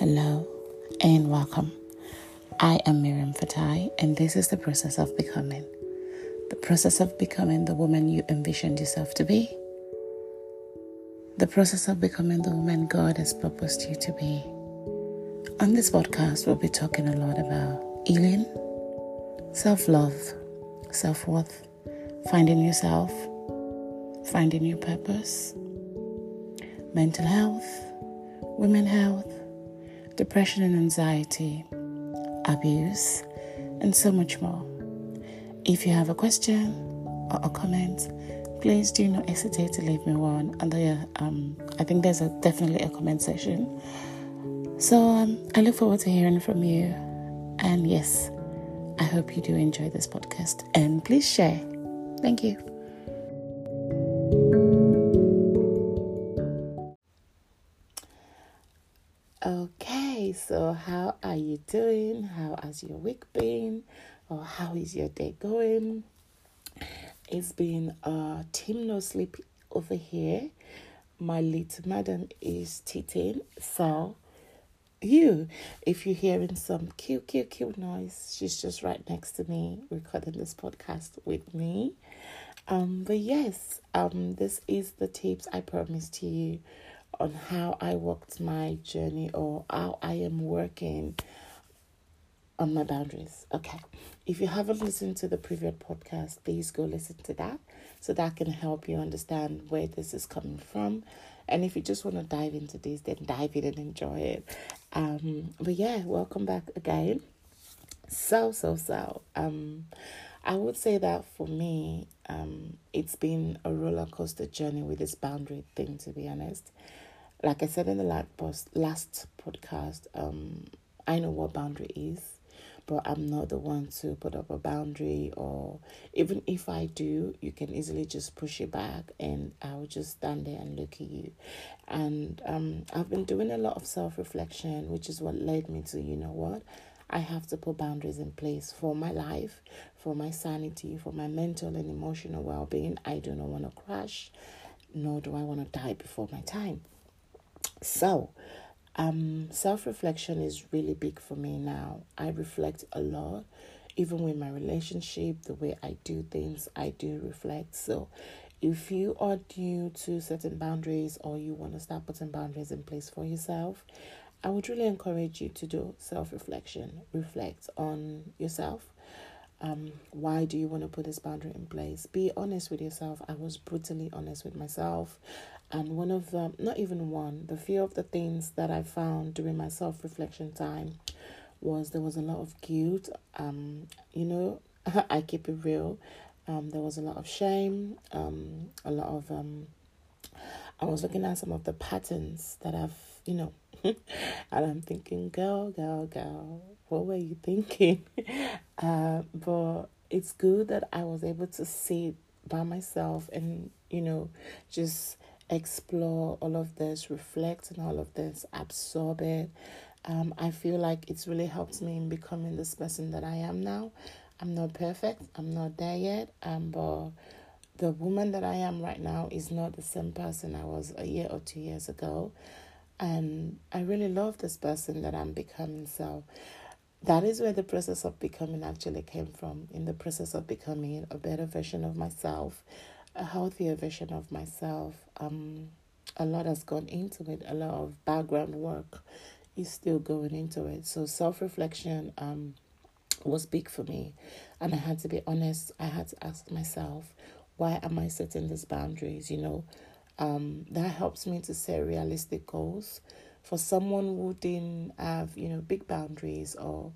Hello and welcome. I am Miriam Fatai, and this is the process of becoming. The process of becoming the woman you envisioned yourself to be. The process of becoming the woman God has purposed you to be. On this podcast, we'll be talking a lot about healing, self love, self worth, finding yourself, finding your purpose, mental health, women health, depression and anxiety, abuse, and so much more. If you have a question or a comment, please do not hesitate to leave me one. And there, um, I think there's a, definitely a comment section. So um, I look forward to hearing from you. And yes, I hope you do enjoy this podcast. And please share. Thank you. How are you doing? How has your week been? Or how is your day going? It's been a team no sleep over here. My little madam is teething, so you, if you're hearing some cute, cute, cute noise, she's just right next to me recording this podcast with me. Um, but yes, um, this is the tips I promised to you on how I walked my journey or how I am working on my boundaries. Okay. If you haven't listened to the previous podcast, please go listen to that so that can help you understand where this is coming from. And if you just want to dive into this, then dive in and enjoy it. Um, but yeah, welcome back again. So, so, so. Um, I would say that for me, um, it's been a roller coaster journey with this boundary thing, to be honest like I said in the last post, last podcast, um, I know what boundary is, but I'm not the one to put up a boundary. Or even if I do, you can easily just push it back, and I'll just stand there and look at you. And um, I've been doing a lot of self reflection, which is what led me to you know what. I have to put boundaries in place for my life, for my sanity, for my mental and emotional well being. I do not want to crash, nor do I want to die before my time. So, um, self reflection is really big for me now. I reflect a lot, even with my relationship, the way I do things, I do reflect. So, if you are due to certain boundaries or you want to start putting boundaries in place for yourself, I would really encourage you to do self reflection. Reflect on yourself. Um, why do you want to put this boundary in place? Be honest with yourself. I was brutally honest with myself. And one of the, not even one, the few of the things that I found during my self reflection time was there was a lot of guilt. Um, you know, I keep it real. Um, there was a lot of shame, um, a lot of, um, I was looking at some of the patterns that I've, you know, and I'm thinking, girl, girl, girl, what were you thinking? uh, but it's good that I was able to sit by myself and, you know, just explore all of this, reflect on all of this, absorb it. Um, I feel like it's really helped me in becoming this person that I am now. I'm not perfect, I'm not there yet, um, but the woman that I am right now is not the same person I was a year or two years ago. And I really love this person that I'm becoming. So that is where the process of becoming actually came from. In the process of becoming a better version of myself, a healthier version of myself. Um, a lot has gone into it. A lot of background work is still going into it. So self reflection um was big for me, and I had to be honest. I had to ask myself, why am I setting these boundaries? You know, um, that helps me to set realistic goals. For someone who didn't have you know big boundaries or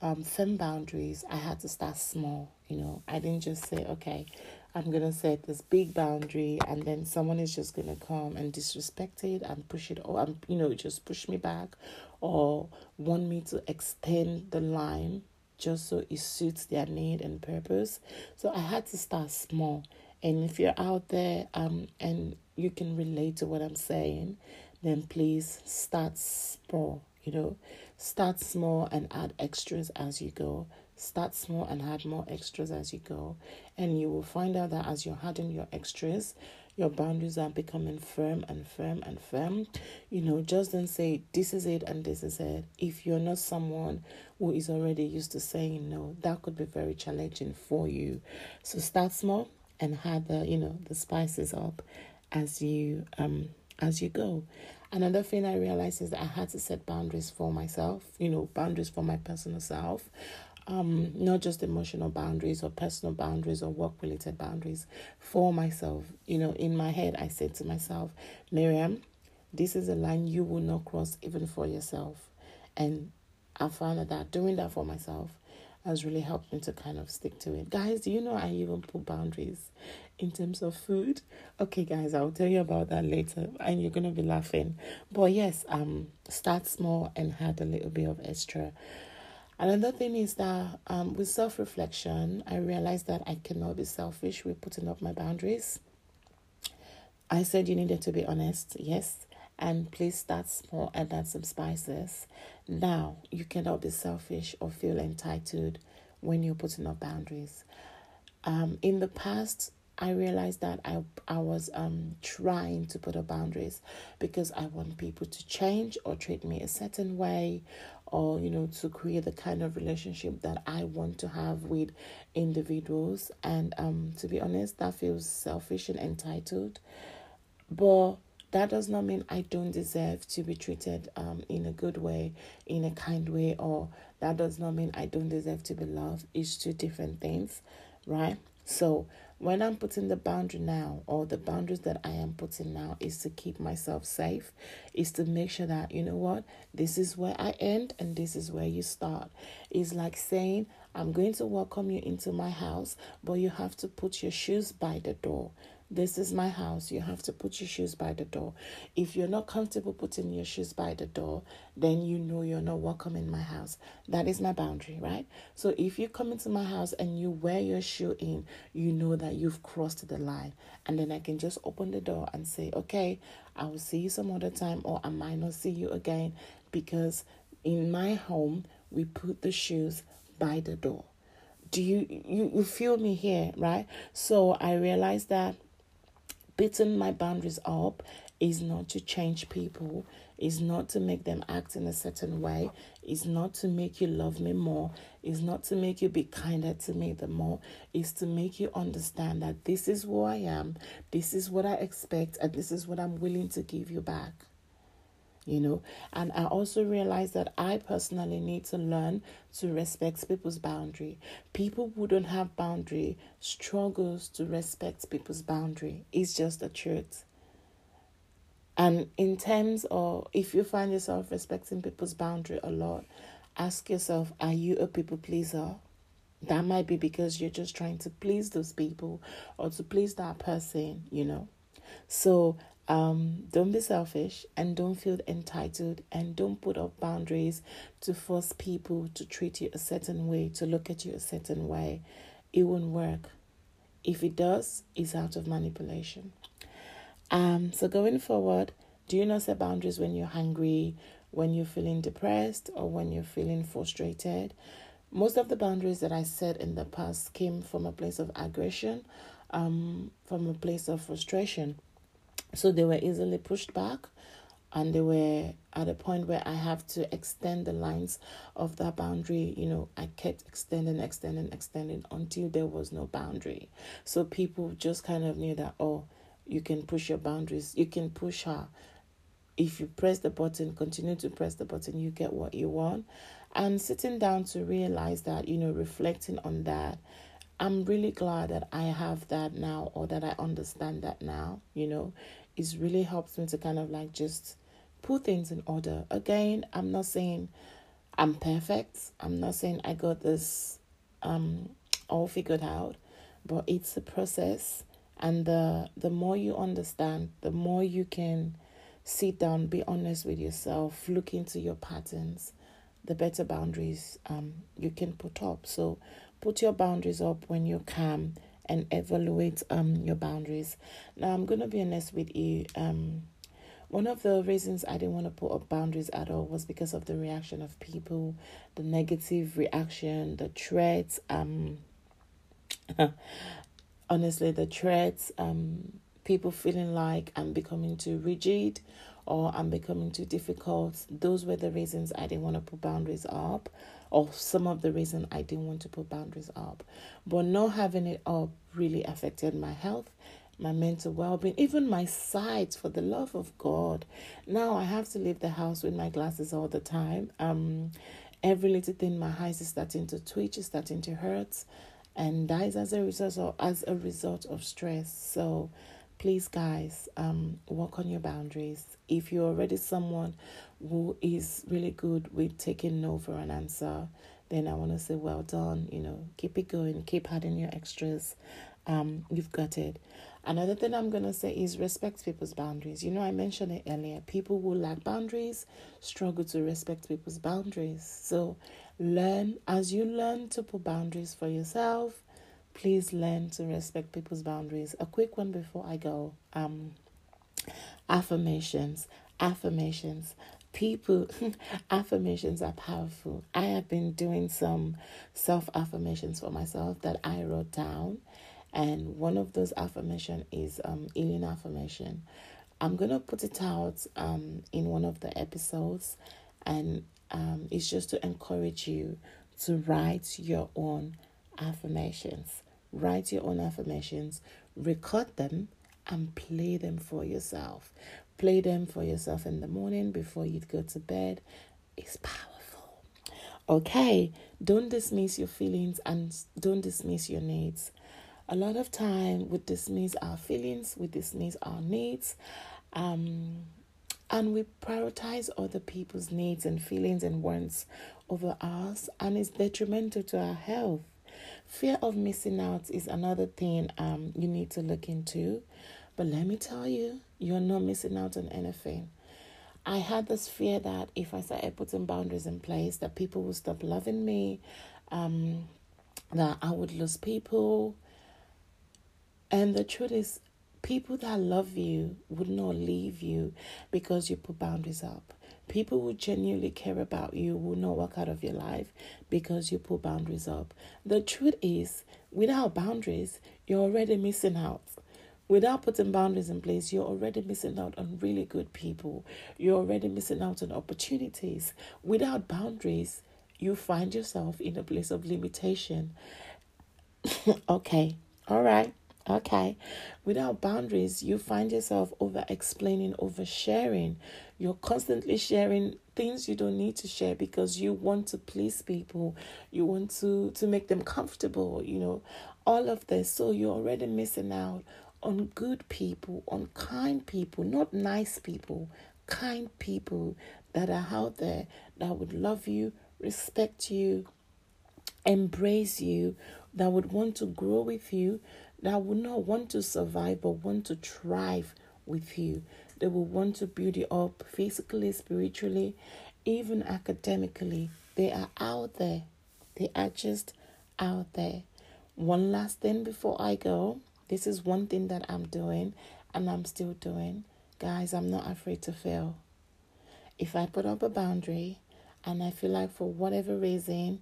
um, firm boundaries, I had to start small. You know, I didn't just say, okay, I'm gonna set this big boundary, and then someone is just gonna come and disrespect it and push it, or um, you know, just push me back, or want me to extend the line just so it suits their need and purpose. So I had to start small. And if you're out there, um, and you can relate to what I'm saying, then please start small. You know, start small and add extras as you go Start small and add more extras as you go. And you will find out that as you're adding your extras, your boundaries are becoming firm and firm and firm. You know, just don't say this is it and this is it. If you're not someone who is already used to saying no, that could be very challenging for you. So start small and add the you know the spices up as you um as you go. Another thing I realized is that I had to set boundaries for myself, you know, boundaries for my personal self um, not just emotional boundaries or personal boundaries or work related boundaries for myself. You know, in my head, I said to myself, Miriam, this is a line you will not cross even for yourself. And I found that doing that for myself has really helped me to kind of stick to it. Guys, do you know I even put boundaries in terms of food? Okay, guys, I'll tell you about that later and you're going to be laughing. But yes, um start small and add a little bit of extra Another thing is that um, with self reflection, I realized that I cannot be selfish with putting up my boundaries. I said you needed to be honest, yes, and please start small and add some spices. Now, you cannot be selfish or feel entitled when you're putting up boundaries. Um, in the past, I realized that I I was um trying to put up boundaries because I want people to change or treat me a certain way or you know to create the kind of relationship that I want to have with individuals and um to be honest that feels selfish and entitled but that does not mean I don't deserve to be treated um in a good way in a kind way or that does not mean I don't deserve to be loved it's two different things right so when I'm putting the boundary now, or the boundaries that I am putting now, is to keep myself safe, is to make sure that, you know what, this is where I end and this is where you start. It's like saying, I'm going to welcome you into my house, but you have to put your shoes by the door. This is my house. You have to put your shoes by the door. If you're not comfortable putting your shoes by the door, then you know you're not welcome in my house. That is my boundary, right? So if you come into my house and you wear your shoe in, you know that you've crossed the line. And then I can just open the door and say, okay, I will see you some other time, or I might not see you again because in my home, we put the shoes by the door do you you, you feel me here right so i realized that beating my boundaries up is not to change people, is not to make them act in a certain way, is not to make you love me more, is not to make you be kinder to me the more, is to make you understand that this is who I am, this is what I expect, and this is what I'm willing to give you back you know? And i also realize that i personally need to learn to respect people's boundary. People who don't have boundary struggles to respect people's boundary. It's just the truth. And in terms of if you find yourself respecting people's boundary a lot ask yourself are you a people pleaser? That might be because you're just trying to please those people or to please that person you know? So um, don't be selfish and don't feel entitled and don't put up boundaries to force people to treat you a certain way, to look at you a certain way. It won't work. If it does, it's out of manipulation. Um, so going forward, do you not set boundaries when you're hungry, when you're feeling depressed, or when you're feeling frustrated? Most of the boundaries that I set in the past came from a place of aggression, um, from a place of frustration. So they were easily pushed back and they were at a point where I have to extend the lines of that boundary. You know, I kept extending, extending, extending until there was no boundary. So people just kind of knew that, oh, you can push your boundaries, you can push her. If you press the button, continue to press the button, you get what you want. And sitting down to realize that, you know, reflecting on that, I'm really glad that I have that now or that I understand that now, you know it's really helps me to kind of like just put things in order. Again, I'm not saying I'm perfect. I'm not saying I got this um all figured out, but it's a process and the the more you understand, the more you can sit down, be honest with yourself, look into your patterns, the better boundaries um you can put up. So put your boundaries up when you're calm and evaluate um your boundaries. Now I'm gonna be honest with you. Um one of the reasons I didn't want to put up boundaries at all was because of the reaction of people, the negative reaction, the threats, um honestly the threats, um people feeling like I'm becoming too rigid or I'm becoming too difficult. Those were the reasons I didn't want to put boundaries up, or some of the reason I didn't want to put boundaries up. But not having it up really affected my health, my mental well being, even my sight for the love of God. Now I have to leave the house with my glasses all the time. Um every little thing my eyes is starting to twitch, is starting to hurt. And is as a result of as a result of stress. So please guys um work on your boundaries. If you're already someone who is really good with taking no for an answer then i want to say well done you know keep it going keep adding your extras. Um you've got it. Another thing i'm going to say is respect people's boundaries. You know i mentioned it earlier people who lack boundaries struggle to respect people's boundaries. So learn as you learn to put boundaries for yourself please learn to respect people's boundaries. A quick one before I go. Um, affirmations. Affirmations. People, affirmations are powerful. I have been doing some self affirmations for myself that I wrote down, and one of those affirmation is um healing affirmation. I'm gonna put it out um in one of the episodes, and um it's just to encourage you to write your own affirmations. Write your own affirmations, record them, and play them for yourself. Play them for yourself in the morning before you go to bed. It's powerful. Okay, don't dismiss your feelings and don't dismiss your needs. A lot of time we dismiss our feelings, we dismiss our needs, um, and we prioritize other people's needs and feelings and wants over ours, and it's detrimental to our health. Fear of missing out is another thing um, you need to look into. But let me tell you, you're not missing out on anything. I had this fear that if I started putting boundaries in place, that people would stop loving me, um, that I would lose people. And the truth is, people that love you would not leave you because you put boundaries up. People who genuinely care about you will not walk out of your life because you put boundaries up. The truth is, without boundaries, you're already missing out. Without putting boundaries in place, you're already missing out on really good people. You're already missing out on opportunities. Without boundaries, you find yourself in a place of limitation. okay, all right. Okay. Without boundaries, you find yourself over explaining, over sharing. You're constantly sharing things you don't need to share because you want to please people. You want to to make them comfortable, you know. All of this. So you're already missing out on good people, on kind people, not nice people, kind people that are out there that would love you, respect you, embrace you, that would want to grow with you, that will not want to survive but want to thrive with you. They will want to build you up physically, spiritually, even academically. They are out there. They are just out there. One last thing before I go. This is one thing that I'm doing and I'm still doing. Guys, I'm not afraid to fail. If I put up a boundary and I feel like for whatever reason,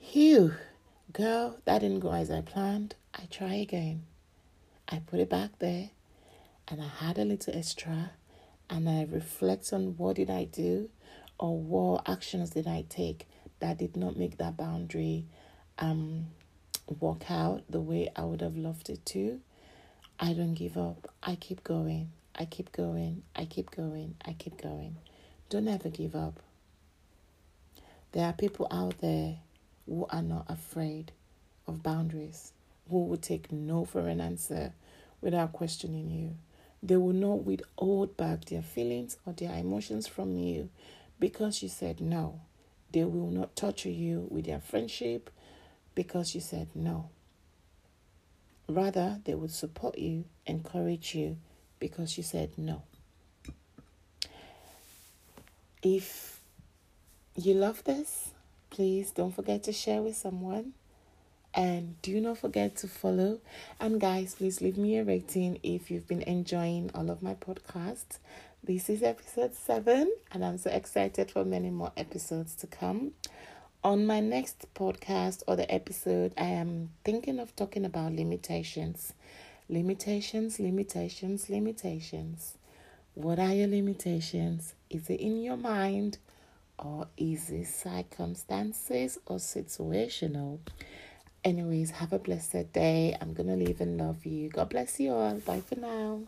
Phew, girl, that didn't go as I planned. I try again. I put it back there and I had a little extra and I reflect on what did I do or what actions did I take that did not make that boundary um work out the way I would have loved it to. I don't give up. I keep going. I keep going. I keep going. I keep going. Don't ever give up. There are people out there who are not afraid of boundaries, who will take no for an answer without questioning you. They will not withhold back their feelings or their emotions from you because you said no. They will not torture you with their friendship because you said no. Rather, they would support you, encourage you because you said no. If you love this, please don't forget to share with someone. And do not forget to follow. And guys, please leave me a rating if you've been enjoying all of my podcasts. This is episode 7, and I'm so excited for many more episodes to come. On my next podcast or the episode, I am thinking of talking about limitations. Limitations, limitations, limitations. What are your limitations? Is it in your mind or is it circumstances or situational? Anyways, have a blessed day. I'm going to leave and love you. God bless you all. Bye for now.